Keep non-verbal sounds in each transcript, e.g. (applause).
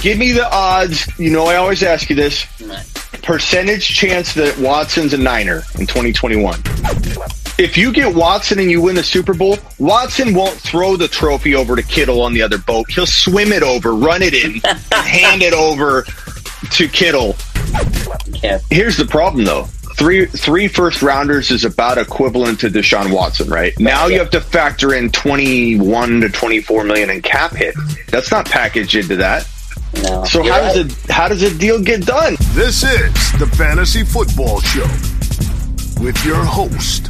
give me the odds. You know, I always ask you this percentage chance that Watson's a Niner in 2021. If you get Watson and you win the Super Bowl, Watson won't throw the trophy over to Kittle on the other boat. He'll swim it over, run it in, (laughs) hand it over to Kittle. Yeah. Here's the problem, though. Three three first rounders is about equivalent to Deshaun Watson, right? Now you have to factor in 21 to 24 million in cap hit. That's not packaged into that. No. So You're how does it how does the deal get done? This is the Fantasy Football Show with your host,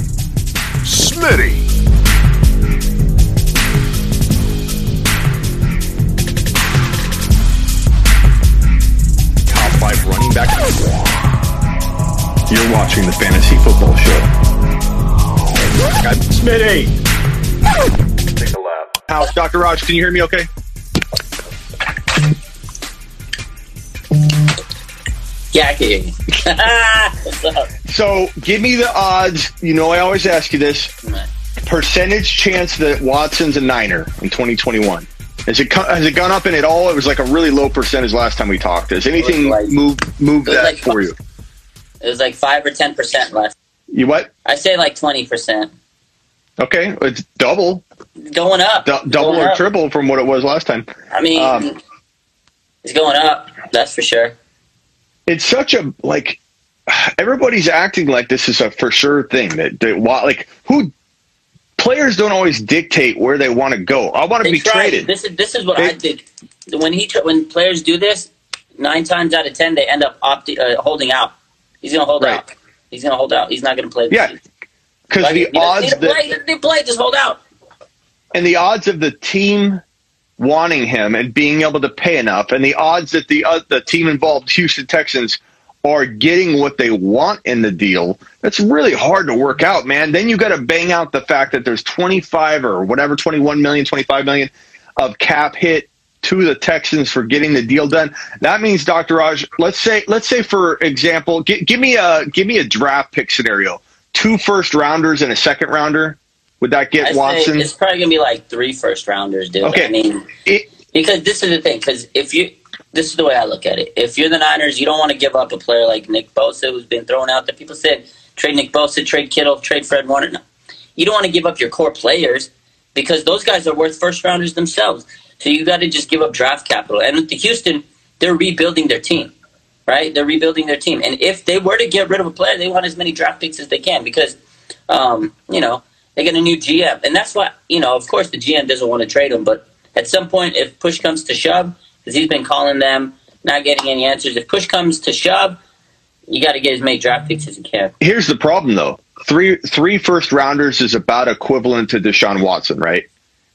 Smitty. top five running back. You're watching the Fantasy Football Show. Got Smitty. Take a lap. House, Dr. Raj, can you hear me okay? Yeah, I can hear you. What's up? So give me the odds. You know, I always ask you this percentage chance that Watson's a Niner in 2021. Has it, has it gone up in it all? It was like a really low percentage last time we talked. Has anything like- moved moved that like- for you? It was like five or ten percent less. You what? I say like twenty percent. Okay, it's double, Going up. du- double Going or up. triple from what it was last time. I mean, Um, it's going up. That's for sure. It's such a like everybody's acting like this is a for sure thing that, that like who players don't always dictate where they want to go. I want to be tried. traded. This is this is what They- I did. When he when players do this, nine times out of ten they end up opti- uh, holding out. He's going to hold Right. out. He's going to hold out. He's not going to play. this Yeah, because the odds to that play. They play. Just hold out. and the odds of the team wanting him and being able to pay enough, and the odds that the uh, the team involved, Houston Texans, are getting what they want in the deal. That's really hard to work out, man. Then you got to bang out the fact that there's 25 or whatever, 21 million, 25 million of cap hit to the Texans for getting the deal done. That means, Dr. Raj, let's say, let's say for example, gi- give me a give me a draft pick scenario: two first rounders and a second rounder. Would that get I say Watson? it's probably going to be like three first rounders, dude. Okay. I mean, It, because this is the thing. Because if you, this is the way I look at it. If you're the Niners, you don't want to give up a player like Nick Bosa, who's been thrown out there. People said trade Nick Bosa, trade Kittle, trade Fred Warner. No. You don't want to give up your core players because those guys are worth first rounders themselves. So you got to just give up draft capital. And with the Houston, they're rebuilding their team, right? They're rebuilding their team. And if they were to get rid of a player, they want as many draft picks as they can because, um, you know, they get a new GM. And that's why, you know, of course the GM doesn't want to trade him, but at some point, if push comes to shove, because he's been calling them, not getting any answers, if push comes to shove, you got to get as many draft picks as you can. here's the problem though. Three three first rounders is about equivalent to Deshaun Watson, right?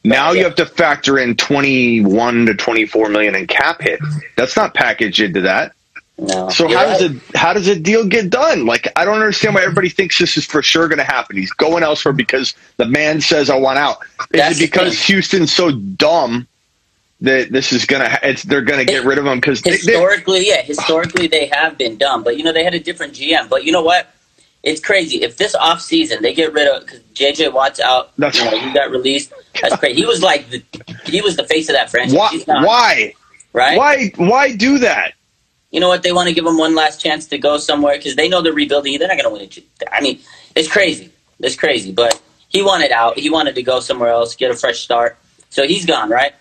Now you have to factor in 21 to 24 million in cap hit. That's not packaged into that. No. So You're how does it how does the deal get done? Like I don't understand why everybody thinks this is for sure going to happen. He's going elsewhere because the man says I want out. Is That's it because. Houston's so dumb that this is gonna it's they're gonna get rid of him because they, they, historically, yeah, historically they have been dumb, but you know they had a different GM. But you know what? It's crazy. If this off season they get rid of because JJ Watt's out, That's- you know, he got released. That's crazy. He was like the, he was the face of that franchise. why why right? why why do that? You know what? They want to give him one last chance to go somewhere because they know they're rebuilding. They're not going to win it. I mean, it's crazy. It's crazy. But he wanted out. He wanted to go somewhere else, get a fresh start. So he's gone, right?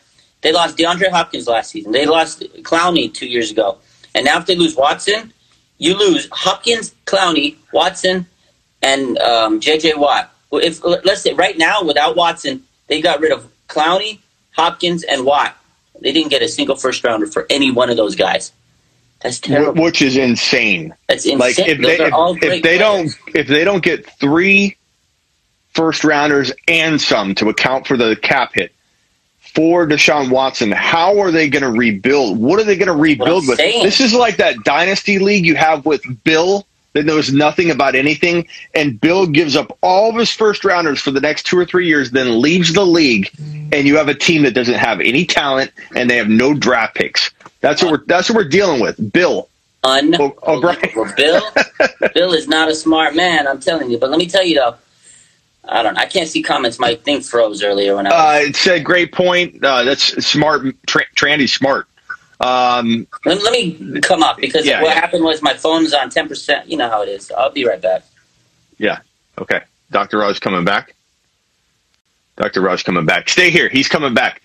They lost DeAndre Hopkins last season. They lost Clowney two years ago. And now if they lose Watson, you lose Hopkins, Clowney, Watson, and um, J.J. Watt. If let's say right now without Watson, they got rid of Clowney, Hopkins, and Watt. They didn't get a single first rounder for any one of those guys. That's terrible. Which is insane. That's insane. Like if Those they if, if they players. don't if they don't get three first rounders and some to account for the cap hit for Deshaun Watson, how are they going to rebuild? What are they going to rebuild with? saying. This is like that dynasty league you have with Bill that knows nothing about anything, and Bill gives up all of his first rounders for the next two or three years, then leaves the league, and you have a team that doesn't have any talent and they have no draft picks. That's what we're that's what we're dealing with. Bill. Unbelievable. Oh, O'Brien. Bill, (laughs) Bill is not a smart man. I'm telling you. But let me tell you though. I don't. I can't see comments. My thing froze earlier when I. Was, Uh, it said great point. Uh, that's smart. Tra- Trandy's smart. Um, Let, let me come up because Yeah, what yeah. happened was my phone's on 10%. You know how it is. I'll be right back. yeah. Okay. Dr. Raj coming back. Dr. Raj coming back. Stay here. He's coming back.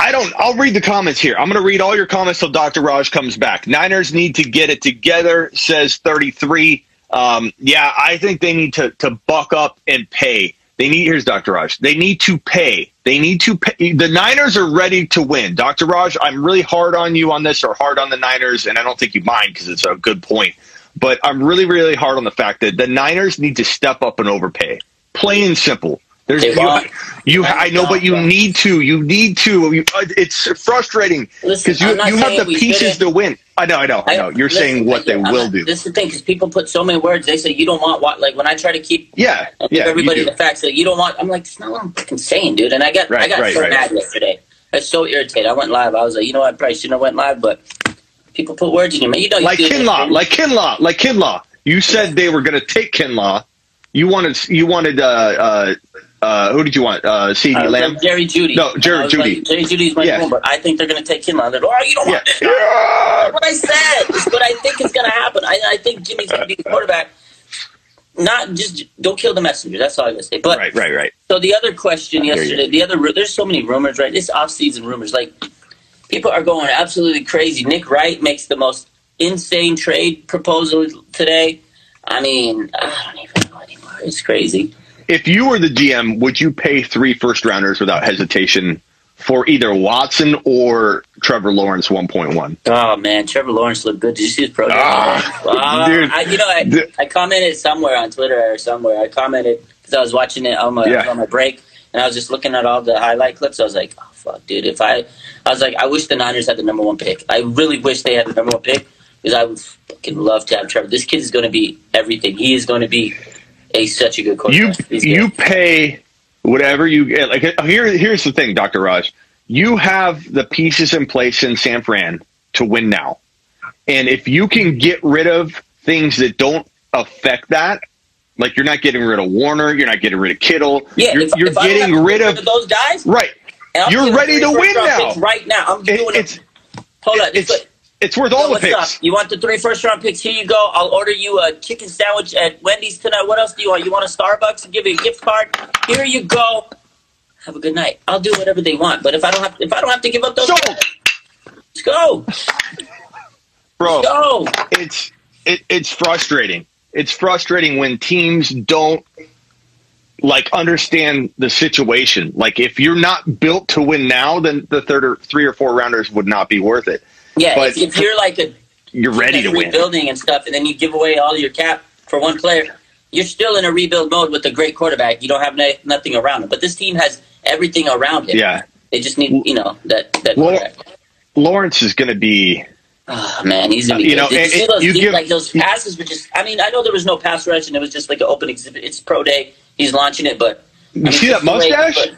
I don't. I'll read the comments here. I'm going to read all your comments till Dr. Raj comes back. Niners need to get it together, says 33. Um, yeah, I think they need to to buck up and pay. They need. Here's Dr. Raj. They need to pay. They need to pay. The Niners are ready to win. Dr. Raj, I'm really hard on you on this, or hard on the Niners, and I don't think you mind because it's a good point. But I'm really, really hard on the fact that the Niners need to step up and overpay. Plain and simple. There's you, you I know, but you need to. You need to. You, uh, it's frustrating because you you have the pieces to win. I know, I know, I know. You're listen, saying what they I'm will not- do. This is the thing because people put so many words. They say you don't want what. Like when I try to keep Yeah, give yeah. everybody the facts that you don't want. I'm like, that's not what I'm fucking saying, dude. And I got I got right, so right. mad yesterday. I was so irritated. I went live. I was like, you know what? I probably shouldn't have went live, but people put words in your mouth. You know, you like Kinlaw, like Kinlaw, like Kinlaw. You said they were going to take Kinlaw. You wanted, you wanted, uh, uh, uh, who did you want? Uh, CeeDee Uh, Lamb. Jerry Jeudy. No, Jerry Jeudy. I was Jeudy. Like, Jerry Jeudy's my Yeah. but I think they're going to take Kinlaw. They're, oh, you don't Yeah. want this. Yeah. That's what I said. It's what I think is going to happen. I, I think Jimmy's going to be the quarterback. Not just don't kill the messenger. That's all I'm gonna say. But Right, right, right. so the other question yesterday, the other there's so many rumors, right? This off-season rumors, like people are going absolutely crazy. Nick Wright makes the most insane trade proposal today. I mean, I don't even know anymore. It's crazy. If you were the GM, would you pay three first rounders without hesitation for either Watson or Trevor Lawrence 1.1? Oh man, Trevor Lawrence looked good. Did you see his pro day? Ah, Ah, dude. I, you know, I, I commented somewhere on Twitter or somewhere. I commented because I was watching it on my Yeah. on my break, and I was just looking at all the highlight clips. I was like, oh fuck, dude. If I, I was like, I wish the Niners had the number one pick. I really wish they had the number one pick because I would fucking love to have Trevor. This kid is going to be everything. He is going to be a such a good You quarterback. He's good. you pay whatever you get. Like here, here's the thing, Doctor Raj. You have the pieces in place in San Fran to win now, and if you can get rid of things that don't affect that, like you're not getting rid of Warner, you're not getting rid of Kittle, yeah, you're, if, you're if getting have to rid of those guys. right. You're ready to win now. Right now, I'm It- doing it's it. Hold on, it's it's, worth all the what's picks. up? You want the three first round picks? Here you go. I'll order you a chicken sandwich at Wendy's tonight. What else do you want? You want a Starbucks? I'll give you a gift card. Here you go. Have a good night. I'll do whatever they want. But if I don't have, if I don't have to give up those, So, let's go. bro, Go. it's it, it's frustrating. It's frustrating when teams don't like understand the situation. Like if you're not built to win now, then the third or three or four rounders would not be worth it. Yeah. But- if, if you're like a You're ready to win. rebuilding and stuff, and then you give away all your cap for one player, you're still in a rebuild mode with a great quarterback. You don't have no, nothing around him. But this team has everything around him. Yeah, They just need, you know, that that quarterback. Lawrence is going to be. Oh man, he's gonna be You good. know, Did you those, you give- like those passes were just. I mean, I know there was no pass rush and it was just like an open exhibit. It's pro day. He's launching it, but I You mean, see that the way he mustache?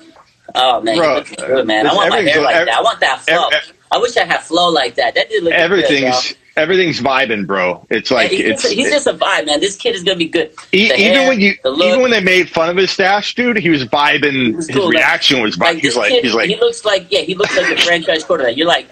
Oh man, Bro, good, man. I want my hair like every- that. I want that every- I wish I had flow like that. That did look good, Everything's everything's vibing, bro. It's like he's, it's just, he's just a vibe, man. This kid is gonna be good. e- even hair, when you even when they made fun of his stash, dude, he was vibing. was His cool, like- reaction was vibing. this He's like kid, he's like he looks like yeah, he looks like a franchise quarterback. You're like,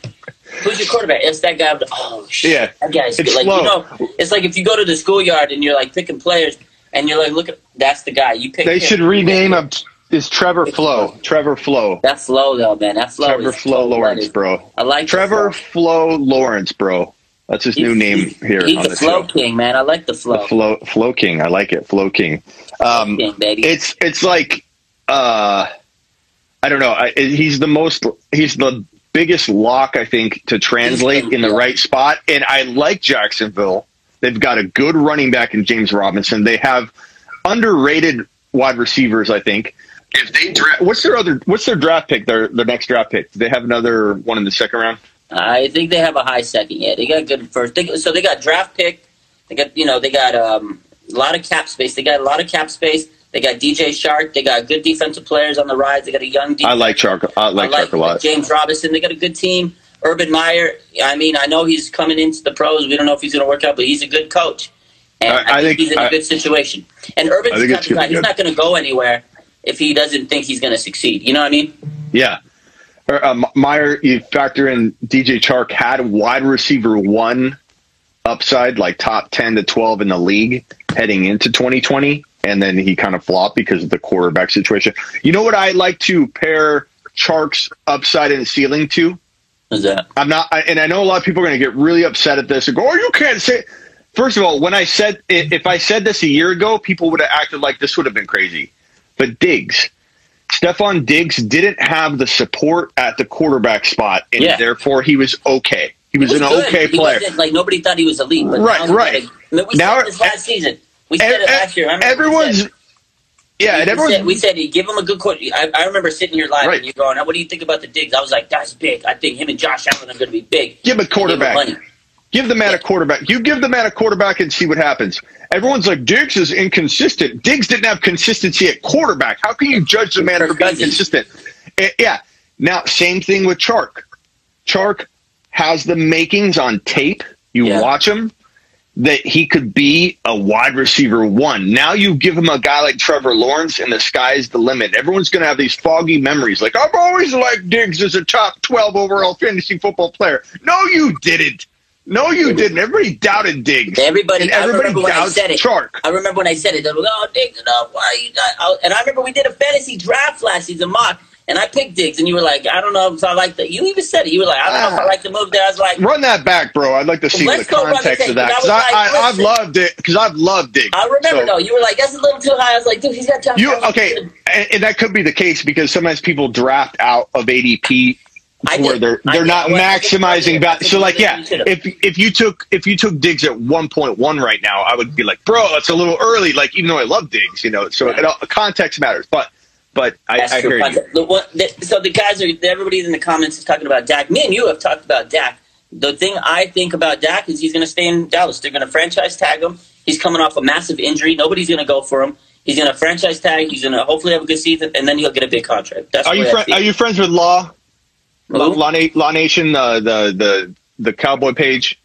who's your quarterback? It's that guy. Oh shit, Yeah. that guy's It's good. Like slow. you know, it's like if you go to the schoolyard and you're like picking players, and you're like, look at that's the guy you pick. they him. should rename him. Is Trevor Flow? Trevor Flow. that flow though, man. That flow. Trevor is Flow Lawrence, bro. I like Trevor flow. Flow Lawrence, bro. That's his new name he's- here He's on the the flow king, man. I like the flow. Flow Flow King. I like it. Flow King. Um, king, baby. it's it's like uh, I don't know. I, he's the most. He's the biggest lock I think to translate in the right spot. And I like Jacksonville. They've got a good running back in James Robinson. They have underrated wide receivers. I think. If they draft, what's their other? What's their draft pick? Their their next draft pick? Do they have another one in the second round? I think they have a high second. Yeah, they got a good first. They, so they got draft pick. They got you know they got um, a lot of cap space. They got a lot of cap space. They got DJ Chark. They got good defensive players on the rise. They got a young. I like Chark. I like, Chark a lot. James Robinson. They got a good team. Urban Meyer. I mean, I know he's coming into the pros. We don't know if he's going to work out, but he's a good coach. And I- I, I think, think- he's in a I- good situation. And Urban's I think not it's the gonna guy. be He's good. not going to go anywhere if he doesn't think he's going to succeed. You know what I mean? Yeah. uh, Meyer, you factor in DJ Chark had wide receiver one upside, like top 10 to 12 in the league heading into 2020. And then he kind of flopped because of the quarterback situation. You know what I like to pair Chark's upside and ceiling to? What's that? I'm not, I, and I know a lot of people are going to get really upset at this and go, "Oh, you can't say." First of all, when I said if I said this a year ago, people would have acted like this would have been crazy. But Diggs, Stefon Diggs didn't have the support at the quarterback spot, and Yeah. therefore he was okay. He was, He an good. okay He player. like nobody thought he was elite. But Right, now, right. Like, I mean, we Now- said this last season. We said And- it last year. I remember everyone's, yeah, and we everyone's said, we said he give him a good court. I, I remember sitting here live Right. and you going, "What do you think about the Diggs?" I was like, "That's big. I think him and Josh Allen are going to be big." give him a Give him quarterback. money. Give the man a quarterback. You give the man a quarterback and see what happens. Everyone's like, Diggs is inconsistent. Diggs didn't have consistency at quarterback. How can you judge the man for being consistent? Eh, Yeah. Now, same thing with Chark. Chark has the makings on tape. You Yeah. watch him that he could be a wide receiver one. Now you give him a guy like Trevor Lawrence, and the sky's the limit. Everyone's going to have these foggy memories, like I've always liked Diggs as a top twelve overall fantasy football player. No, you didn't. No, you didn't. Everybody doubted Diggs. Everybody, and I everybody when I said it. Chark. I remember when I said it. They were like, "Oh, Diggs, no, why are you not?" And I remember we did a fantasy draft last season, mock, and I picked Diggs, and you were like, "I don't know if I like that." You even said it. You were like, "I don't know if I ah. like the move there." I was like, Run that back, bro. I'd like to see the context of that because I I, was I, like, I've loved it because I've loved Diggs. I remember So- though. You were like, "That's a little too high." I was like, "Dude, he's got Josh You okay? And, and that could be the case because sometimes people draft out of ADP where they're they're not I I maximizing value. So like, yeah, if if you took if you took Diggs at one point one right now, I would be like, bro, it's a little early. Like even though I love Diggs, you know, so Right. it all, context matters. But but I, That's I true. hear you. The one- the- so the guys are everybody in the comments is talking about Dak. Me and you have talked about Dak. The thing I think about Dak is he's going to stay in Dallas. They're going to franchise tag him. He's coming off a massive injury. Nobody's going to go for him. He's going to franchise tag. He's going to hopefully have a good season, and then he'll get a big contract. That's Are you way I fri- see it. are you friends with Law Law, Law, Law Nation uh, the the the Cowboy page?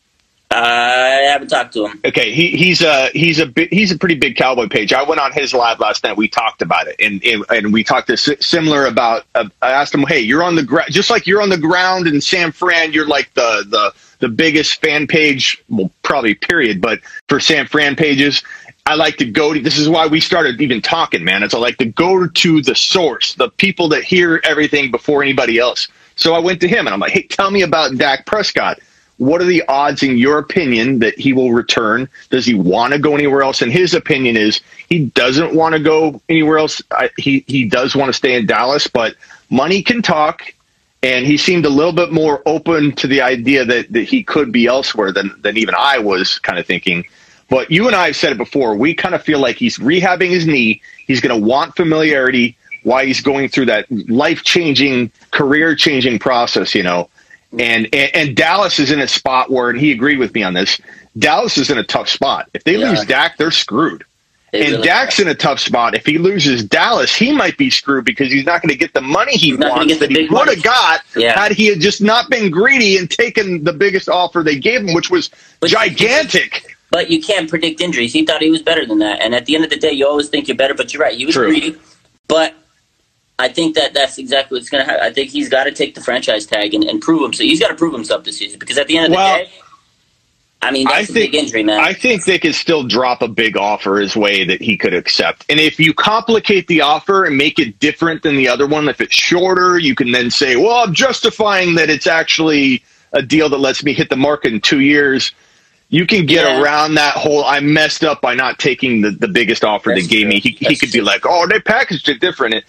I haven't talked to him. Okay, he, he's a he's a bi- he's a pretty big cowboy page. I went on his live last night. We talked about it, and and, and we talked to similar about. Uh, I asked him, "Hey, you're on the ground, just like you're on the ground in San Fran. You're like the the the biggest fan page, well, probably period, but for San Fran pages." I like to go to. This is why we started even talking, man. It's I like to go to the source, the people that hear everything before anybody else. So I went to him and I'm like, "Hey, tell me about Dak Prescott." What are the odds, in your opinion, that he will return? Does he want to go anywhere else? And his opinion is he doesn't want to go anywhere else. I, he he does want to stay in Dallas, but money can talk, and he seemed a little bit more open to the idea that, that he could be elsewhere than than even I was kind of thinking. But you and I have said it before. We kind of feel like he's rehabbing his knee. He's going to want familiarity while he's going through that life changing, career changing process. You know, and, and and Dallas is in a spot where, and he agreed with me on this. Dallas is in a tough spot. If they Yeah. lose Dak, they're screwed. They and really Dak's in a tough spot. If he loses Dallas, he might be screwed because he's not going to get the money he wants that he would have got Yeah. had he had just not been greedy and taken the biggest offer they gave him, which was But- gigantic. But you can't predict injuries. He thought he was better than that. And at the end of the day, you always think you're better, but you're right. He was True. greedy. But I think that that's exactly what's going to happen. I think he's got to take the franchise tag and, and prove himself. He's got to prove himself this season because at the end of the day, I mean, that's I a think- big injury, man. I think they could still drop a big offer his way that he could accept. And if you complicate the offer and make it different than the other one, if it's shorter, you can then say, well, I'm justifying that it's actually a deal that lets me hit the market in two years. You can get Yeah. around that whole I messed up by not taking the, the biggest offer That's they gave true. me. He, he could be like, oh, they packaged it different. And,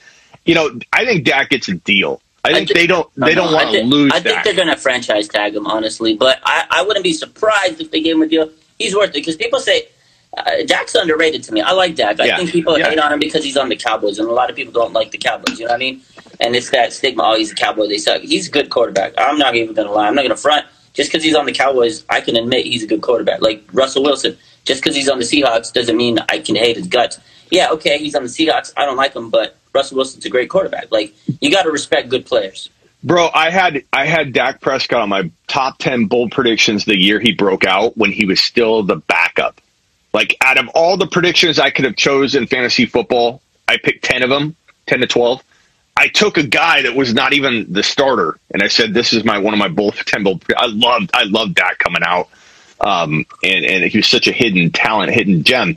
you know, I think Dak gets a deal. I think thi- they don't they don't want to lose I think Dak. they're going to franchise tag him, honestly. But I, I wouldn't be surprised if they gave him a deal. He's worth it because people say uh, Dak's underrated to me. I like Dak. I Yeah. think people Yeah. hate on him because he's on the Cowboys, and a lot of people don't like the Cowboys. You know what I mean? And it's that stigma. Oh, he's a Cowboy. They suck. He's a good quarterback. I'm not even going to lie. I'm not going to front. Just because he's on the Cowboys, I can admit he's a good quarterback. Like Russell Wilson. Just because he's on the Seahawks doesn't mean I can hate his guts. Yeah, okay, he's on the Seahawks. I don't like him, but Russell Wilson's a great quarterback. Like you got to respect good players. Bro, I had I had Dak Prescott on my top ten bold predictions the year he broke out when he was still the backup. Like out of all the predictions I could have chosen fantasy football, I picked ten of them, ten to twelve. I took a guy that was not even the starter, and I said, "This is my one of my bold (laughs) ten bold." I loved I loved Dak coming out, um, and and he was such a hidden talent, hidden gem.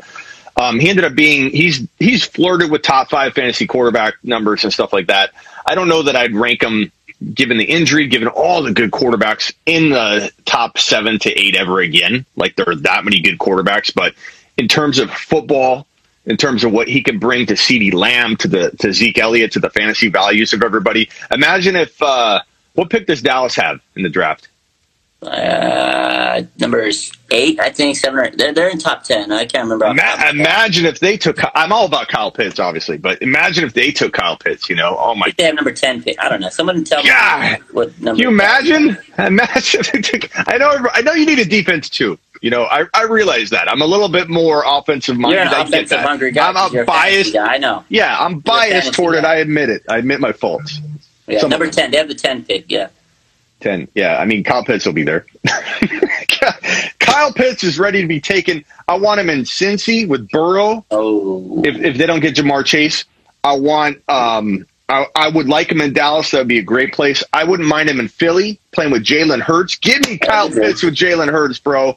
Um, he ended up being he's he's flirted with top five fantasy quarterback numbers and stuff like that. I don't know that I'd rank him given the injury, given all the good quarterbacks in the top seven to eight ever again. Like there are that many good quarterbacks, but in terms of football, in terms of what he can bring to CeeDee Lamb, to the to Zeke Elliott, to the fantasy values of everybody. Imagine if uh, what pick does Dallas have in the draft? Uh, numbers eight, I think seven. Or, they're they're in top ten. I can't remember. Ima- imagine if they took. I'm all about Kyle Pitts, obviously, but imagine if they took Kyle Pitts. You know, oh my. They have number ten pick. I don't know. Someone tell God. me what number. You imagine? (laughs) Imagine. I know. I know you need a defense too. You know, I, I realize that. I'm a little bit more offensive minded. You're an I get offensive that. hungry guy. I'm, a biased. Guy. I know. Yeah, I'm biased toward it. I admit it. I admit my faults. Yeah, number ten. They have the ten pick. Yeah. Ten. Yeah, I mean Kyle Pitts will be there. (laughs) Kyle Pitts is ready to be taken. I want him in Cincy with Burrow. Oh. If if they don't get Ja'Marr Chase, I want. Um, I, I would like him in Dallas. That would be a great place. I wouldn't mind him in Philly playing with Jalen Hurts. Give me Kyle. Pitts with Jalen Hurts, bro.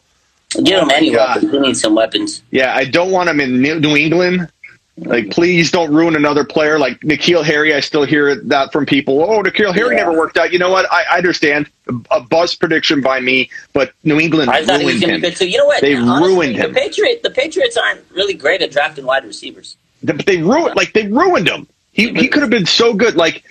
Get Oh them my any God. weapons. They need some weapons. Yeah, I don't want him in New England. Like, please don't ruin another player like N'Keal Harry. I still hear that from people. Oh, N'Keal Harry Yeah. never worked out. You know what? I, I understand. A buzz prediction by me, but New England I thought he was ruined him. be good too. You know what? They ruined him. The Patriot, the Patriots aren't really great at drafting wide receivers. But they ruined, like they ruined him. He he could have been so good. Like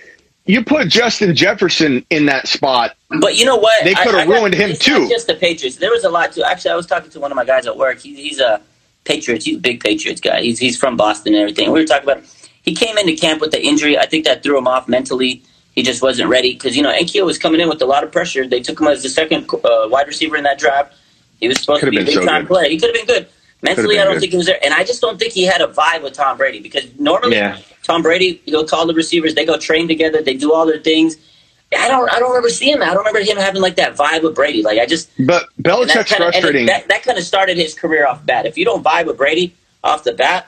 you put Justin Jefferson in that spot. But you know what? They I got- ruined him, too. Just the Patriots. There was a lot too. Actually, I was talking to one of my guys at work. He, he's a Patriots. He's a big Patriots guy. He's he's from Boston and everything. We were talking about. He came into camp with the injury. I think that threw him off mentally. He just wasn't ready because you know N'Keal was coming in with a lot of pressure. They took him as the second uh, wide receiver in that draft. He was supposed Could've to be a big so time player. He could have been good. Mentally, I don't good. think he was there, and I just don't think he had a vibe with Tom Brady because normally Yeah. Tom Brady, he'll call the receivers, they go train together, they do all their things. I don't, I don't remember seeing him. I don't remember him having like that vibe with Brady. Like I just But and that Belichick's kinda, frustrating. that, that kind of started his career off bat. If you don't vibe with Brady off the bat,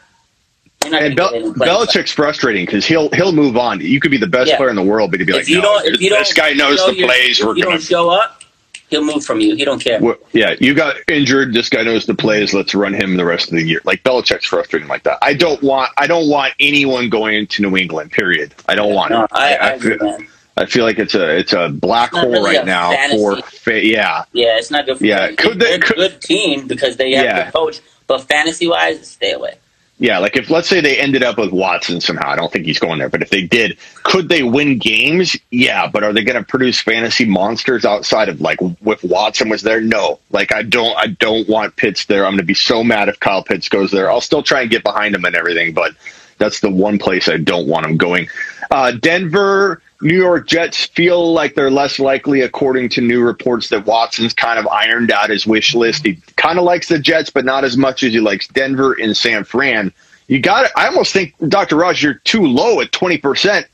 and Bel-. Belichick's frustrating because he'll he'll move on. You could be the best Yeah. player in the world, but he'd be like, you no, if you this guy knows you know the plays. If We're you gonna don't show up, he'll move from you. He don't care. Well, yeah, you got injured. This guy knows the plays. Let's run him the rest of the year. Like Belichick's frustrating like that. I don't want. I don't want anyone going to New England. Period. I don't want No, it. I, I, I, man. I feel like it's a it's a black It's hole really right now fantasy. for fa- yeah. Yeah, it's not good for Yeah, could they- a could- good team because they have Yeah. a coach, but fantasy wise, stay away. Yeah, like if let's say they ended up with Watson somehow, I don't think he's going there. But if they did, could they win games? Yeah, but are they going to produce fantasy monsters outside of like if Watson was there? No, like I don't, I don't want Pitts there. I'm going to be so mad if Kyle Pitts goes there. I'll still try and get behind him and everything, but that's the one place I don't want him going. Uh, Denver, New York Jets feel like they're less likely, according to new reports, that Watson's kind of ironed out his wish list. He kind of likes the Jets, but not as much as he likes Denver and San Fran. You got it. I almost think, Dr. Raj, you're too low at 20%.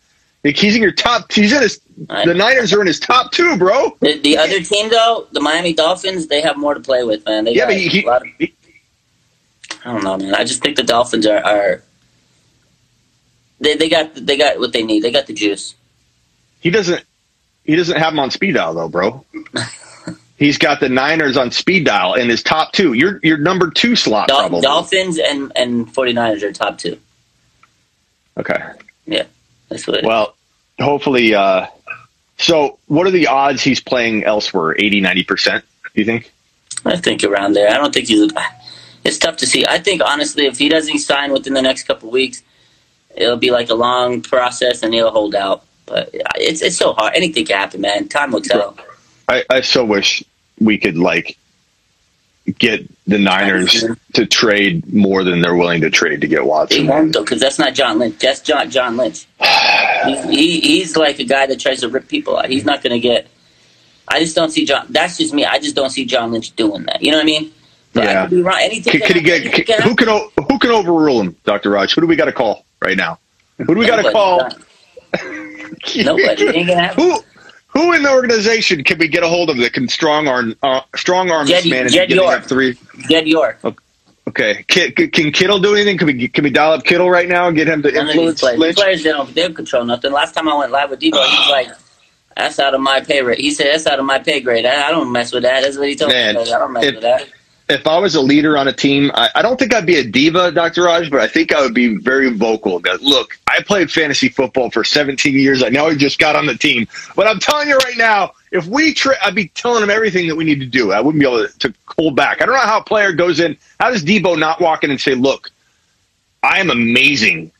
Like he's in your top, he's in his, the Niners are in his top two, bro. The, the other team, though, the Miami Dolphins, they have more to play with, man. They Yeah, got but he, he, a lot of, he- I don't know, man. I just think the Dolphins are, are they, they got they got what they need. They got the juice. He doesn't, he doesn't have him on speed dial though, bro. (laughs) He's got the Niners on speed dial in his top two. You're, you're number two slot, Dol- probably. Dolphins and and 49ers are top two. Okay. Yeah, that's what. Well, hopefully. Uh, so, what are the odds he's playing elsewhere? 80, 90%, do you think? I think around there. I don't think he's. It's tough to see. I think honestly, if he doesn't sign within the next couple weeks, it'll be like a long process, and he'll hold out. But it's it's so hard. Anything can happen, man. Time will tell. I, I so wish we could, like, get the Niners to trade more than they're willing to trade to get They Watson. won't though, because that's not John Lynch. That's John John Lynch. (sighs) He's, he, he's like a guy that tries to rip people out. He's not going to get. I just don't see John. That's just me. I just don't see John Lynch doing that. You know what I mean? But I Yeah. could be wrong. Anything Can, can get. Anything can, who can who can overrule him, Dr. Raj? Who do we got to call right now? Who do we got to call? (laughs) Nobody. Ain't gonna happen. Who who in the organization can we get a hold of that can strong arm uh, strong arm Jed- this man and Jed York. up three? Jed York. Okay, can, can Kittle do anything? Can we can we dial up Kittle right now and get him to None influence players, Lynch? players they don't they don't control nothing. Last time I went live with Deebo, he was like, "That's out of my pay rate." He said, "That's out of my pay grade. I, I don't mess with that." That's what he told Man, me. I don't mess if- with that. If I was a leader on a team, I, I don't think I'd be a diva, Dr. Raj, but I think I would be very vocal. That look, I played fantasy football for 17 years. I know I just got on the team, but I'm telling you right now, if we, tra- I'd be telling them everything that we need to do. I wouldn't be able to, to hold back. I don't know how a player goes in. How does Deebo not walk in and say, "Look, I am amazing.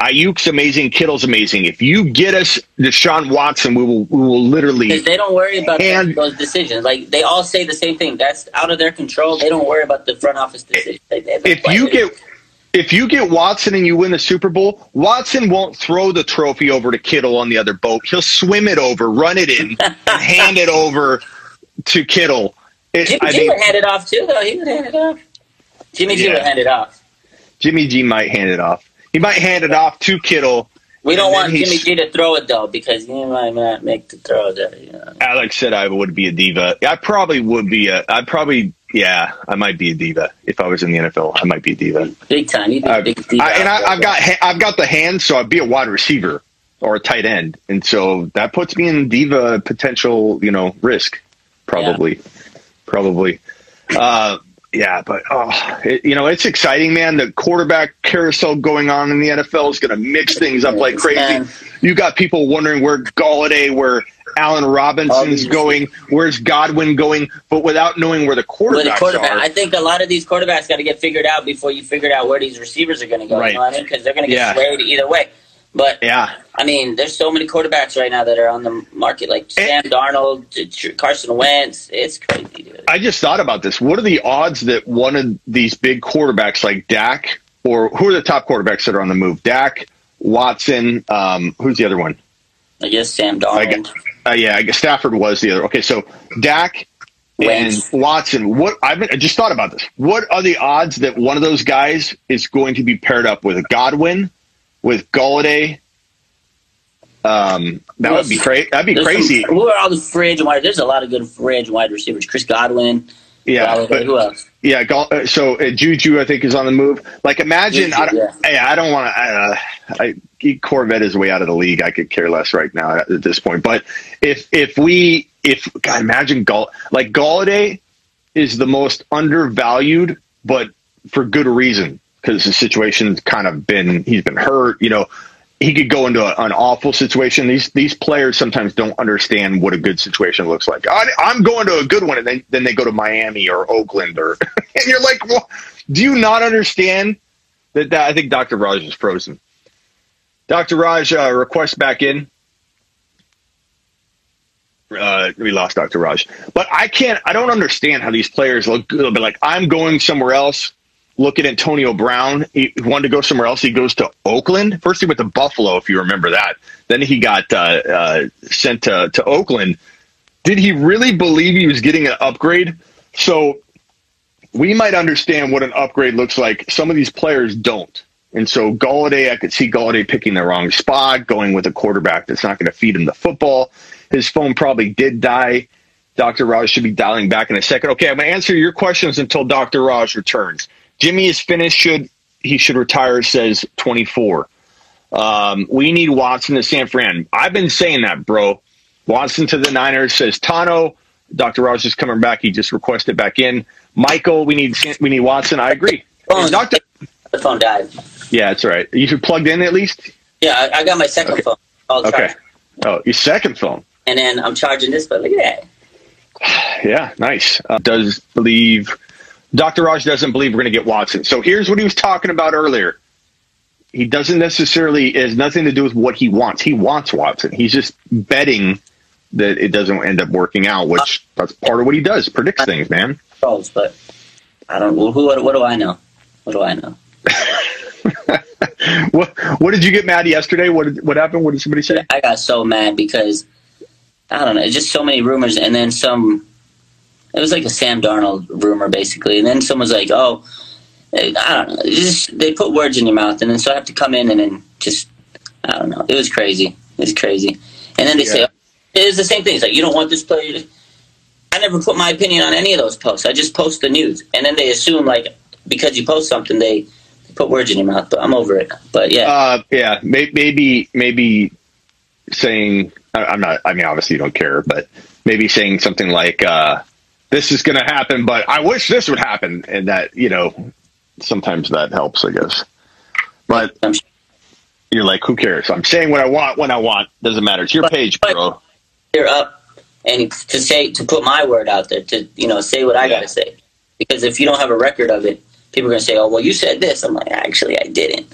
Aiyuk's amazing. Kittle's amazing. If you get us Deshaun Watson, we will we will literally they don't worry about those decisions. Like they all say the same thing. That's out of their control. They don't worry about the front office. They- they- if you get if you get Watson and you win the Super Bowl, Watson won't throw the trophy over to Kittle on the other boat. He'll swim it over, run it in, (laughs) and hand it over to Kittle. It, Jimmy I G think would hand it off too, though. He would hand it off. Jimmy G Yeah. would hand it off. Jimmy G might hand it off. He might hand it off to Kittle. We don't want Jimmy G to throw it though because he might not make the throw. That you know. Alex said I would be a diva. I probably would be a. I probably yeah. I might be a diva if I was in the NFL. I might be a diva. big time. He'd be Uh, big I, and I, I've got I've got the hands, so I'd be a wide receiver or a tight end, and so that puts me in diva potential, you know, risk, probably, probably. Uh, yeah, but oh, it, you know, it's exciting, man. The quarterback carousel going on in the NFL is going to mix things up like crazy. Man. You got people wondering where Golladay, where Allen Robinson is going, where's Godwin going, but without knowing where the With the quarterbacks quarterback, are. I think a lot of these quarterbacks got to get figured out before you figure out where these receivers are going to go. Right. You know what I mean? Because they're going to get Yeah. swayed either way. But yeah, I mean, there's so many quarterbacks right now that are on the market, like eh. Sam Darnold, Carson Wentz. It's crazy, dude. I just thought about this. What are the odds that one of these big quarterbacks like Dak, or who are the top quarterbacks that are on the move? Dak, Watson, um, who's the other one? I guess Sam I Darnold. guess, uh, yeah, I guess Stafford was the other. Okay, so Dak and Watson. What I've been, I just thought about this. What are the odds that one of those guys is going to be paired up with Godwin, with Golladay? Um, that would be crazy. That'd be crazy. some- who are all the agent wide? There's a lot of good agent wide receivers. Chris Godwin. yeah, Golladay, but who else? Yeah, uh, so uh, Juju, I think, is on the move. Like, imagine, Juju, I, don't, hey, I don't want to. Uh, I, Corvette is way out of the league. I could care less right now at, at this point. But if if we if God, imagine Gall like Golladay is the most undervalued, but for good reason because the situation's kind of been he's been hurt. You know, he could go into a, an awful situation. These these players sometimes don't understand what a good situation looks like. I, I'm going to a good one, and then then they go to Miami or Oakland, or (laughs) and you're like, well, do you not understand that? that I think Dr. Raj is frozen. Dr. Raj uh, request back in. Uh, we lost Dr. Raj, but I can't. I don't understand how these players look good. But like, I'm going somewhere else look at Antonio Brown. He wanted to go somewhere else. He goes to Oakland. First, he went to Buffalo, if you remember that. Then he got uh, uh, sent to, to Oakland. Did he really believe he was getting an upgrade? So we might understand what an upgrade looks like. Some of these players don't. And so Golladay, I could see Golladay picking the wrong spot, going with a quarterback that's not going to feed him the football. His phone probably did die. Dr. Raj should be dialing back in a second. Okay, I'm going to answer your questions until Dr. Raj returns. Jimmy is finished. Should he should retire? Says 24. Um, we need Watson to San Fran. I've been saying that, bro. Watson to the Niners says Tano. Dr. Raj is coming back. He just requested back in. Michael, we need we need Watson. I agree. Phone, Doctor, the phone died. yeah, that's right. You should plugged in at least. Yeah, I, I got my second Okay. phone. All Okay. Oh, your second phone. And then I'm charging this, but look at that. (sighs) Yeah, nice. Uh, does believe Dr. Raj doesn't believe we're going to get Watson. So here's what he was talking about earlier. He doesn't necessarily it has nothing to do with what he wants. He wants Watson. He's just betting that it doesn't end up working out, which that's part of what he does. Predicts things, man. Trolls, but I don't. Well, who? What, what do I know? What do I know? (laughs) What what did you get mad yesterday? What did, what happened? What did somebody say? I got so mad because I don't know. It's just so many rumors, and then some. It was like a Sam Darnold rumor, basically, and then someone's like, "Oh, I don't know." Just they put words in your mouth, and then so I have to come in and then just I don't know. It was crazy. It was crazy, and then they say Yeah. it's the same thing. It's like you don't want this player. I never put my opinion on any of those posts. I just post the news, and then they assume like because you post something, they, put words in your mouth. But I'm over it. But yeah, Uh, yeah, maybe maybe saying I- I'm not. I mean, obviously you don't care, but maybe saying something like, uh, "This is going to happen," but I wish this would happen, and that you know, sometimes that helps, I guess. But I'm you're like, who cares? I'm saying what I want when I want. Doesn't matter. It's your But- page, bro. you're up and to say to put my word out there to you know say what I Yeah. got to say. Because if you don't have a record of it, people are gonna say, "Oh, well, you said this." I'm like, actually, I didn't.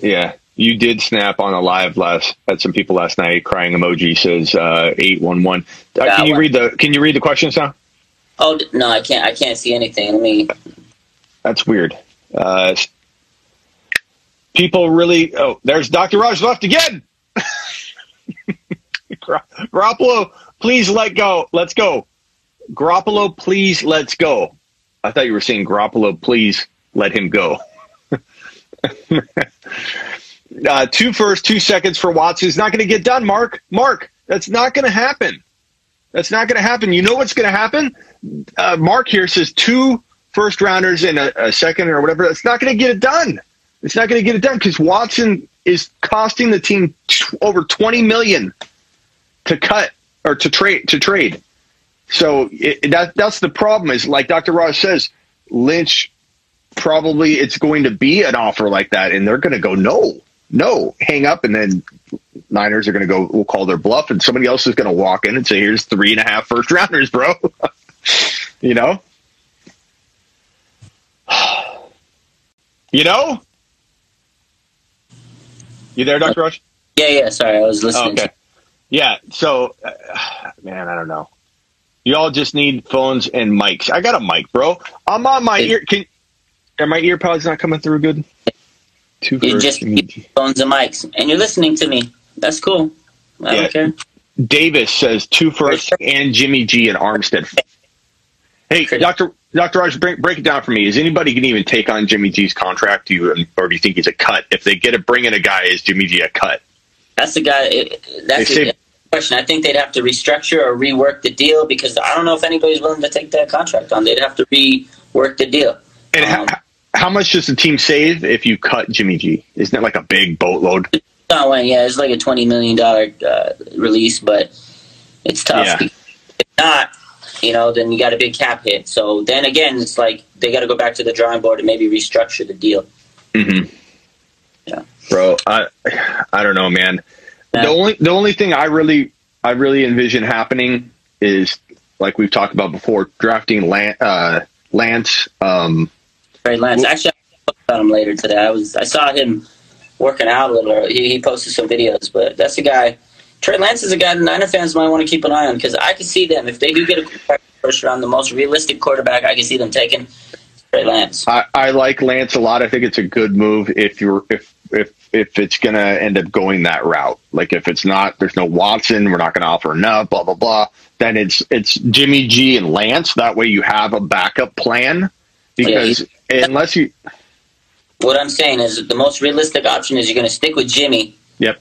Yeah, you did snap on a live last at some people last night. Crying emoji says uh, eight one one. Yeah, Can you read the Can you read the questions now? Oh no, I can't. I can't see anything. Let me. That's weird. Uh, people really. Oh, there's Dr. Raj left again. (laughs) Gar- Garoppolo, please let go. Let's go. Garoppolo, please let's go. I thought you were saying Garoppolo, please let him go. (laughs) uh, two first, two seconds for Watson is not going to get done. Mark, Mark, that's not going to happen. That's not going to happen. You know what's going to happen? Uh, Mark here says two first rounders in a, a second or whatever. That's not going to get it done. It's not going to get it done because Watson is costing the team t- over twenty million to cut or to trade to trade. So it, that that's the problem. Is like Dr. Ross says, Lynch probably it's going to be an offer like that, and they're going to go no, no, hang up, and then Niners are going to go. We'll call their bluff, and somebody else is going to walk in and say, "Here's three and a half first rounders, bro." (laughs) you know, (sighs) you know. You there, Doctor Rush? Yeah, yeah. Sorry, I was listening. okay. Yeah. So, uh, (sighs) man, I don't know. You all just need phones and mics. I got a mic, bro. I'm on my ear. Can are my ear pods not coming through good? Two You just keep phones and mics, and you're listening to me. That's cool. I Yeah. don't care. Davis says two first and Jimmy G and Armstead. Hey, Great. Doctor Doctor Raj, break, break it down for me. Is anybody going to even take on Jimmy G's contract? Do you, or do you think he's a cut? If they get to bring in a guy, is Jimmy G a cut? That's the guy. It, that's the question. I think they'd have to restructure or rework the deal because I don't know if anybody's willing to take that contract on. They'd have to rework the deal. And Um, how, how much does the team save if you cut Jimmy G? Isn't that like a big boatload? Oh, well, yeah, it's like a twenty million dollar uh, release, but it's tough. Yeah. If not, you know, then you got a big cap hit. So then again, it's like they got to go back to the drawing board and maybe restructure the deal. Mm-hmm. Yeah. Bro, I I don't know, man. Yeah. The only the only thing I really I really envision happening is like we've talked about before, drafting Lance. Uh, Lance um, Trey Lance. Actually, I about him later today. I was I saw him working out a little. He, he posted some videos, but that's a guy. Trey Lance is a guy the Niner fans might want to keep an eye on because I can see them if they do get a first round, the most realistic quarterback I can see them taking. Trey Lance. I, I like Lance a lot. I think it's a good move if you're if if if it's gonna end up going that route. Like if it's not, there's no Watson. We're not gonna offer enough. Blah blah blah. Then it's it's Jimmy G and Lance. That way you have a backup plan. Because unless you, What I'm saying is the most realistic option is you're going to stick with Jimmy. Yep.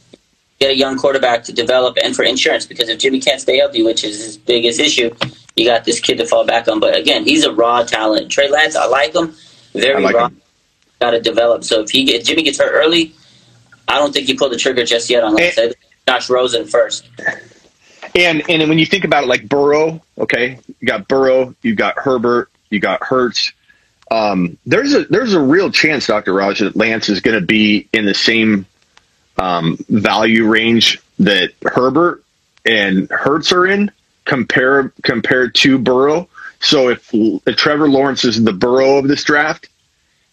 Get a young quarterback to develop and for insurance because if Jimmy can't stay healthy, which is his biggest issue, you got this kid to fall back on. But again, he's a raw talent. Trey Lance, I like him. Very like raw. Got to develop. So if he get, Jimmy gets hurt early, I don't think you pull the trigger just yet on. I think Josh Rosen first. And and when you think about it, like Burrow, okay, you got Burrow, you got Herbert, you got Hurts. Um, there's a there's a real chance, Doctor Raj, that Lance is going to be in the same um, value range that Herbert and Hurts are in, compare compared to Burrow. So if, if Trevor Lawrence is the Burrow of this draft,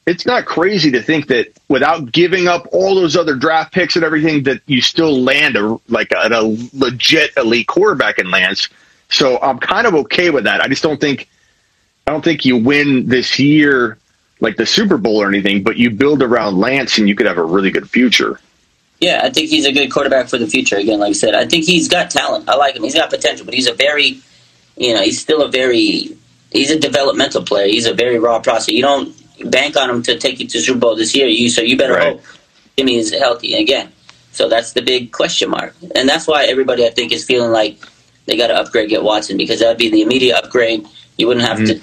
it's not crazy to think that without giving up all those other draft picks and everything, that you still land a like a, a legit elite quarterback in Lance. So I'm kind of okay with that. I just don't think I don't think you win this year like the Super Bowl or anything, but you build around Lance and you could have a really good future. Yeah, I think he's a good quarterback for the future. Again, like I said, I think he's got talent. I like him. He's got potential, but he's a very, you know, he's still a very, he's a developmental player. He's a very raw process. You don't bank on him to take you to the Super Bowl this year. You so you better Right. hope Jimmy is healthy again. So that's the big question mark, and that's why everybody I think is feeling like they got to upgrade, get Watson because that'd be the immediate upgrade. You wouldn't have to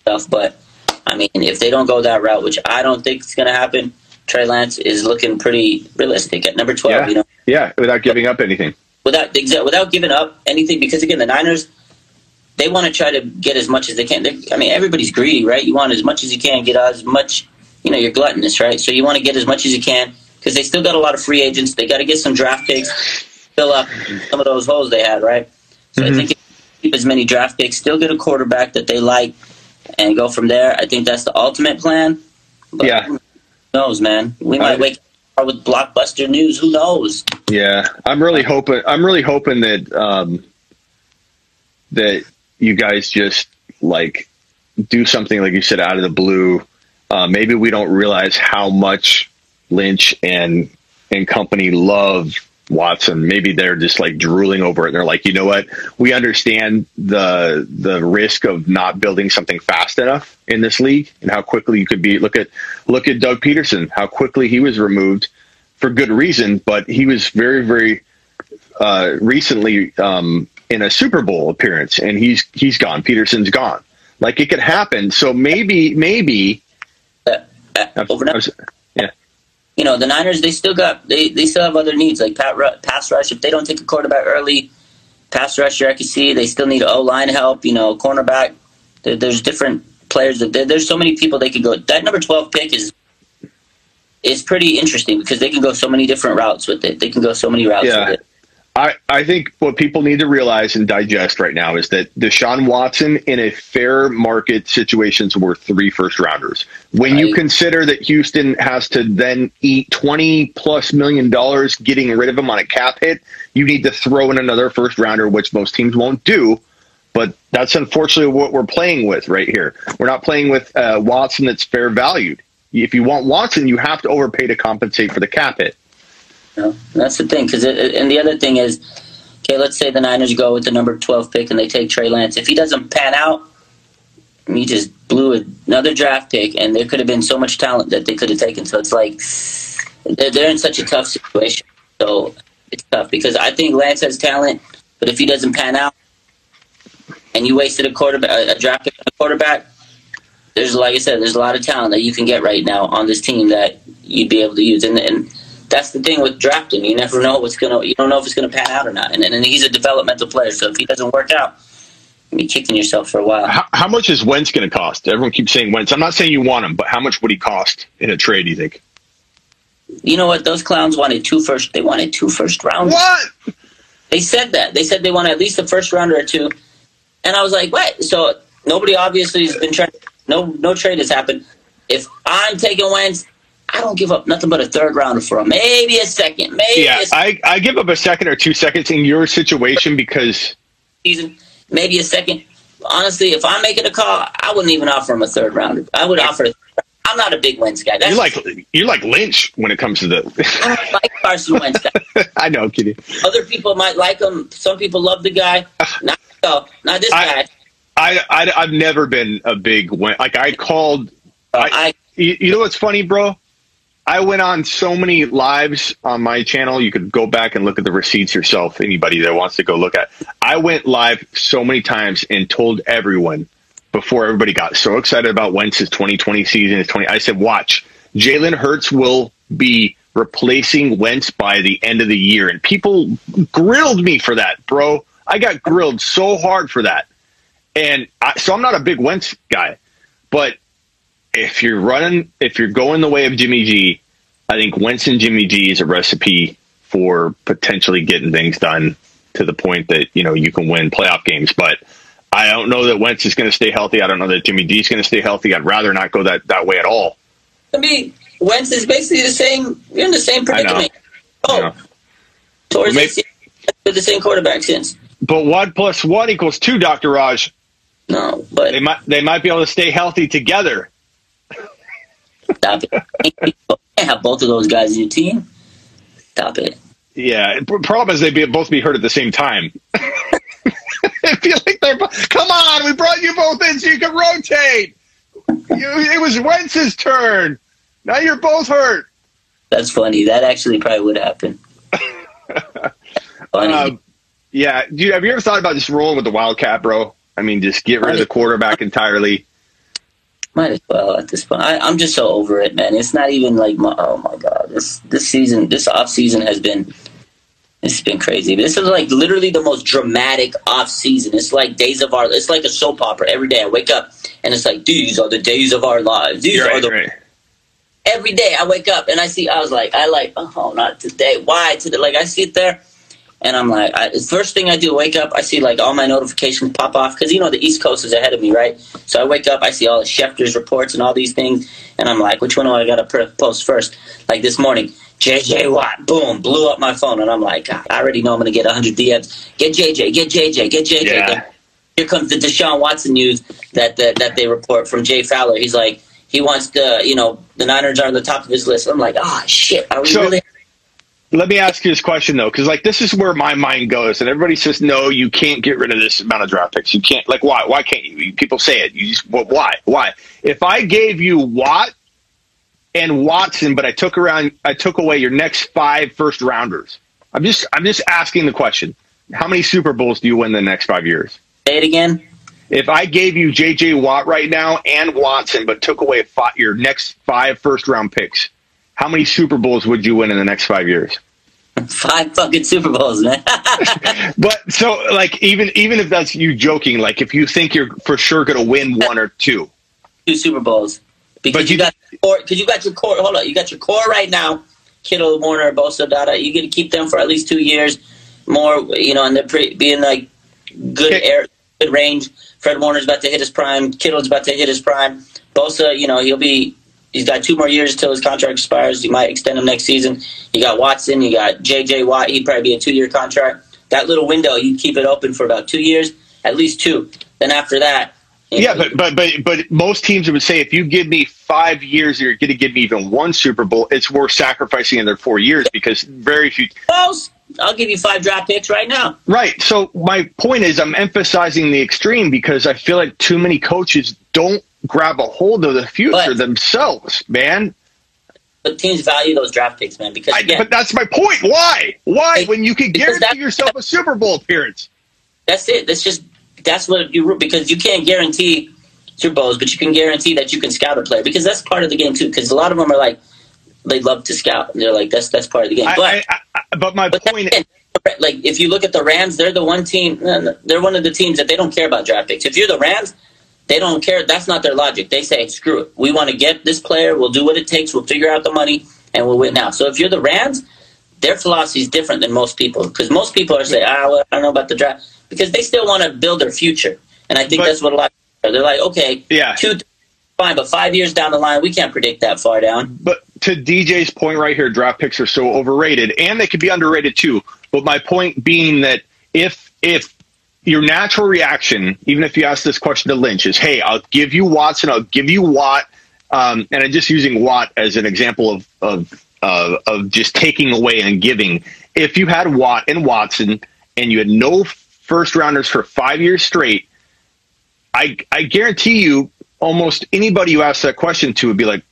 stuff, but I mean, if they don't go that route, which I don't think is going to happen, Trey Lance is looking pretty realistic at number twelve. Yeah. You know, Yeah, without giving up anything. without without giving up anything, because again, the Niners they want to try to get as much as they can. They're, I mean, everybody's greedy, right? You want as much as you can, get as much. You know, you're gluttonous, right? So you want to get as much as you can because they still got a lot of free agents. They got to get some draft picks, fill up some of those holes they had, right? So Mhm. I think keep as many draft picks, still get a quarterback that they like, and go from there. I think that's the ultimate plan. But Yeah. who knows, man? We might I- wake up with blockbuster news. Who knows? Yeah, I'm really hoping. I'm really hoping that um, that you guys just like do something like you said out of the blue. Uh, maybe we don't realize how much Lynch and and company love Watson. Maybe they're just like drooling over it. They're like, you know what? We understand the the risk of not building something fast enough in this league and how quickly you could be. Look at look at Doug Pederson, how quickly he was removed for good reason, but he was very very uh, recently um, in a Super Bowl appearance, and he's he's gone. Pederson's gone. Like it could happen. So maybe maybe Uh, uh, overnight. You know the Niners they still got they, they still have other needs like pat, pass rush. If they don't take a quarterback early pass rusher I can see they still need O line help you know cornerback. There, there's different players that there, there's so many people they could go that number 12 pick is is pretty interesting because they can go so many different routes with it. They can go so many routes Yeah. with it I, I think what people need to realize and digest right now is that Deshaun Watson in a fair market situations worth three first rounders. When you consider that Houston has to then eat 20 plus million dollars getting rid of him on a cap hit, you need to throw in another first rounder, which most teams won't do. But that's unfortunately what we're playing with right here. We're not playing with uh, Watson that's fair valued. If you want Watson, you have to overpay to compensate for the cap hit. Know, that's the thing. Because and the other thing is, okay, let's say the Niners go with the number twelve pick and they take Trey Lance. If he doesn't pan out, he just blew another draft pick, and there could have been so much talent that they could have taken. So it's like they're, in such a tough situation. So it's tough because I think Lance has talent, but if he doesn't pan out, and you wasted a quarterback, a, draft pick a quarterback. There's like I said, there's a lot of talent that you can get right now on this team that you'd be able to use, and, and that's the thing with drafting. You never know what's gonna. You don't know if it's gonna pan out or not. And, and he's a developmental player, so if he doesn't work out, you'll be kicking yourself for a while. How, how much is Wentz going to cost? Everyone keeps saying Wentz. I'm not saying you want him, but how much would he cost in a trade? Do you think? You know what? Those clowns wanted two first. They wanted two first rounds. What? They said that. They said they want at least a first rounder or two. And I was like, what? So nobody obviously has been trying. No, no trade has happened. If I'm taking Wentz, I don't give up nothing but a third rounder for him. Maybe a second. Maybe Yeah, a second. I, I give up a second or two seconds in your situation because season, maybe a second. Honestly, if I'm making a call, I wouldn't even offer him a third rounder. I would offer. I'm not a big Wentz guy. That's you're like you're like Lynch when it comes to I the. don't like Carson Wentz. (laughs) I know, I'm. Other people might like him. Some people love the guy. (laughs) Not so. Not this I- guy. I, I I've never been a big Wentz. Like I called. Oh, I, I you, you know what's funny, bro? I went on so many lives on my channel. You could go back and look at the receipts yourself. Anybody that wants to go look at. I went live so many times and told everyone before everybody got so excited about Wentz's 2020 season. His 20. I said, watch. Jalen Hurts will be replacing Wentz by the end of the year, and people grilled me for that, bro. I got grilled so hard for that, and I, so I'm not a big Wentz guy, but if you're running, if you're going the way of Jimmy G, I think Wentz and Jimmy G is a recipe for potentially getting things done to the point that you know you can win playoff games. But I don't know that Wentz is going to stay healthy. I don't know that Jimmy G is going to stay healthy. I'd rather not go that that way at all. I mean, Wentz is basically the same. You're in the same predicament. I Oh, know. towards Maybe- this year, with the same quarterback since. But one plus one equals two, Doctor Raj. No, but They might they might be able to stay healthy together. Stop it. You can't have both of those guys in your team. Stop it. Yeah. Problem is they be, both be hurt at the same time. (laughs) I feel like they're. Come on, we brought you both in so you can rotate. You, it was Wentz's turn. Now you're both hurt. That's funny. That actually probably would happen. (laughs) funny. Um, yeah, dude. Have you ever thought about just rolling with the Wildcat, bro? I mean, just get rid of the quarterback entirely. Might as well at this point. I, I'm just so over it, man. It's not even like my, oh my god. This this season, this off season has been it's been crazy. This is like literally the most dramatic off season. It's like days of our. It's like a soap opera. Every day I wake up and it's like these are the days of our lives. These Right, are the right. every day I wake up and I see. I was like, I like, oh, not today. Why today? Like I sit there and I'm like, I, the first thing I do, wake up, I see like all my notifications pop off because you know the East Coast is ahead of me, right? So I wake up, I see all the Schefter's reports and all these things, and I'm like, which one do I got to post first? Like this morning. JJ Watt, boom, blew up my phone, and I'm like, God, I already know I'm going to get 100 DMs. Get JJ, get JJ, get JJ. Yeah. Here comes the Deshaun Watson news that, that that they report from Jay Fowler. He's like, he wants to, you know, the Niners are on the top of his list. I'm like, ah, shit. Are we So- really? Let me ask you this question though, because like this is where my mind goes, and everybody says no, you can't get rid of this amount of draft picks. You can't. Like why? Why can't you? People say it. You just well, why? Why? If I gave you Watt and Watson, but I took around, I took away your next five first rounders. I'm just, I'm just asking the question: How many Super Bowls do you win the next five years? Say it again. If I gave you J.J. Watt right now and Watson, but took away fi your next five first round picks, how many Super Bowls would you win in the next five years? Five fucking Super Bowls, man. (laughs) But so, like, even even if that's you joking, like, if you think you're for sure going to win one or two, Two Super Bowls. Because But you, you- got because you got your core. Hold on, you got your core right now. Kittle, Warner, Bosa, Dada. You get to keep them for at least two years more. You know, and they're pre- being like good air, good range. Fred Warner's about to hit his prime. Kittle's about to hit his prime. Bosa, you know, he'll be. He's got two more years till his contract expires. You might extend him next season. You got Watson. You got J.J. Watt. He'd probably be a two-year contract. That little window, you keep it open for about two years, at least two. Then after that, yeah. know, But but but but most teams would say if you give me five years, you're going to give me even one Super Bowl. It's worth sacrificing another four years because very few. I'll give you five draft picks right now. Right. So my point is, I'm emphasizing the extreme because I feel like too many coaches don't grab a hold of the future But- themselves, man. But teams value those draft picks, man, because I, again, But that's my point. Why? Why? When you can guarantee yourself a Super Bowl appearance. that's it. That's just that's what you because you can't guarantee Super Bowls, but you can guarantee that you can scout a player because that's part of the game too. Because a lot of them are like they love to scout. They're like that's that's part of the game. but I, I, I, but my but point. then, like if you look at the Rams, they're the one team. They're one of the teams that they don't care about draft picks. If you're the Rams, they don't care. That's not their logic. They say, "Screw it. We want to get this player. We'll do what it takes. We'll figure out the money, and we'll win now." So if you're the Rams, their philosophy is different than most people because most people are saying, "Ah, well, I don't know about the draft," because they still want to build their future, and I think But- that's what a lot. Of, they're like, "Okay, Yeah. two, fine, but five years down the line, we can't predict that far down." But to DJ's point right here, draft picks are so overrated, and they could be underrated too. But my point being that if if your natural reaction, even if you ask this question to Lynch, is, "Hey, I'll give you Watson, I'll give you Watt," um, and I'm just using Watt as an example of of uh, of just taking away and giving. If you had Watt and Watson, and you had no first rounders for five years straight, I I guarantee you, almost anybody you ask that question to would be like.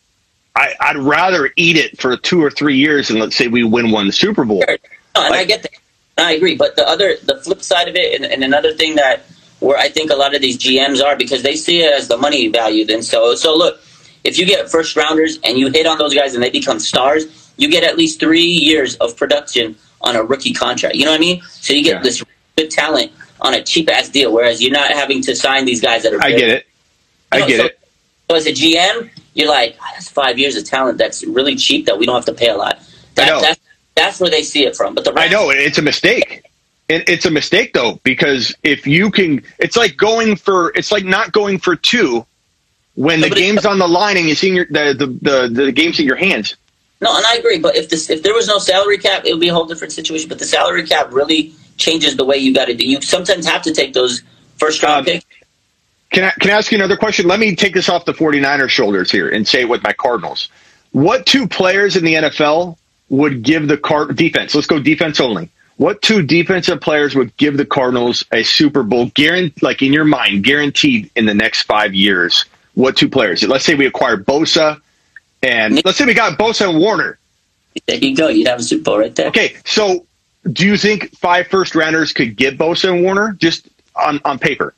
I, I'd rather eat it for two or three years and let's say we win one Super Bowl. No, and I get that. I agree. But the other, the flip side of it, and, and another thing that where I think a lot of these GMs are because they see it as the money value. And so, so look, if you get first rounders and you hit on those guys and they become stars, you get at least three years of production on a rookie contract. You know what I mean? So you get Yeah. this good talent on a cheap ass deal, whereas you're not having to sign these guys that are. I get it. I No, get so- it. So as a GM, you're like, "Ah, that's five years of talent that's really cheap that we don't have to pay a lot. That, I know. That's, that's where they see it from. But the I know it's a mistake. It, it's a mistake though because if you can, it's like going for it's like not going for two when the Nobody- game's on the line and you see your the, the the the game's in your hands. No, and I agree. But if this, if there was no salary cap, it would be a whole different situation. But the salary cap really changes the way you got to do. You sometimes have to take those first round Um, picks. Can I, can I ask you another question? Let me take this off the 49ers shoulders here and say it with my Cardinals. What two players in the NFL would give the card defense? Let's go defense only. What two defensive players would give the Cardinals a Super Bowl guaranteed, like in your mind, guaranteed in the next five years? What two players? Let's say we acquire Bosa and let's say we got Bosa and Warner. There you go. You'd have a Super Bowl right there. Okay, so do you think five first rounders could get Bosa and Warner just on, on paper?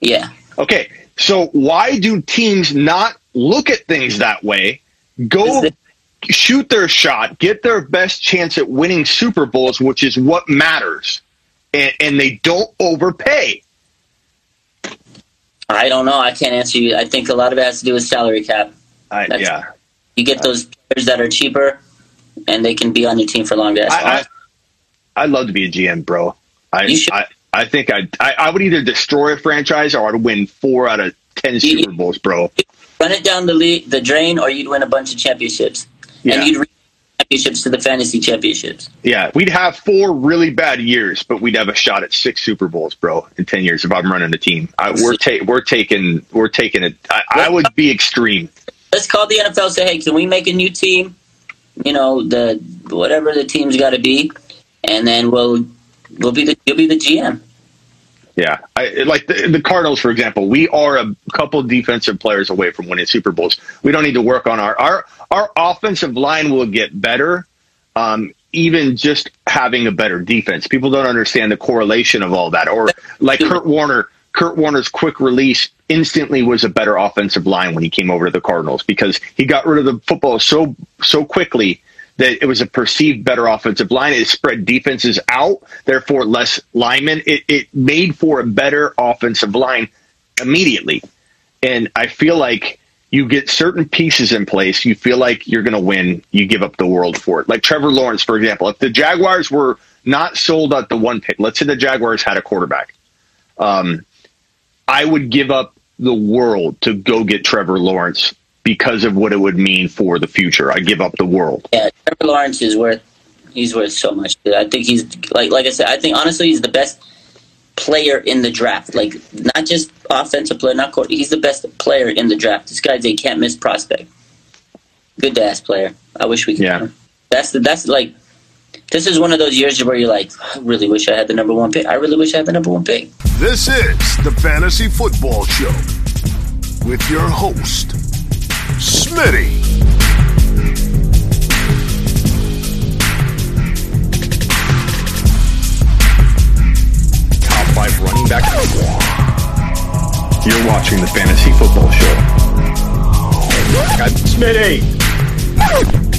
Yeah, Okay, so why do teams not look at things that way? Go shoot their shot, get their best chance at winning Super Bowls, which is what matters, and, and they don't overpay. I don't know. I can't answer you. I think a lot of it has to do with salary cap. I, yeah, you get those players that are cheaper, and they can be on your team for longer. I. I, I'd love to be a GM, bro. I. I, I think I'd, I I would either destroy a franchise or I'd win four out of ten Super Bowls, bro. Run it down the le- the drain, or you'd win a bunch of championships, Yeah. and you'd reach championships to the fantasy championships. Yeah, we'd have four really bad years, but we'd have a shot at six Super Bowls, bro, in ten years if I'm running the team. I, we're ta- we're taking we're taking it. I, I would be extreme. Let's call the NFL. and Say, hey, can we make a new team? You know, the whatever the team's got to be, and then we'll we'll be the you'll be the GM. Yeah, I, like the, the Cardinals, for example, we are a couple defensive players away from winning Super Bowls. We don't need to work on our our our offensive line will get better. Um, even just having a better defense, people don't understand the correlation of all that. Or like Kurt Warner, Kurt Warner's quick release instantly was a better offensive line when he came over to the Cardinals because he got rid of the football so so quickly that it was a perceived better offensive line. It spread defenses out, therefore less linemen. It, it made for a better offensive line immediately. And I feel like you get certain pieces in place, you feel like you're going to win, you give up the world for it. Like Trevor Lawrence, for example. If the Jaguars were not sold at the one pick, let's say the Jaguars had a quarterback, um, I would give up the world to go get Trevor Lawrence because of what it would mean for the future. I give up the world. Yeah, Trevor Lawrence is worth he's worth so much. I think he's like like I said. I think honestly he's the best player in the draft. Like not just offensive player, not court. He's the best player in the draft. This guy's a can't miss prospect. Good ass player. I wish we could. Yeah. That's the that's like. This is one of those years where you're like, I really wish I had the number one pick. I really wish I had the number one pick. This is the Fantasy Football Show with your host, Smitty. top five running back. You're watching the Fantasy Football Show. Smitty.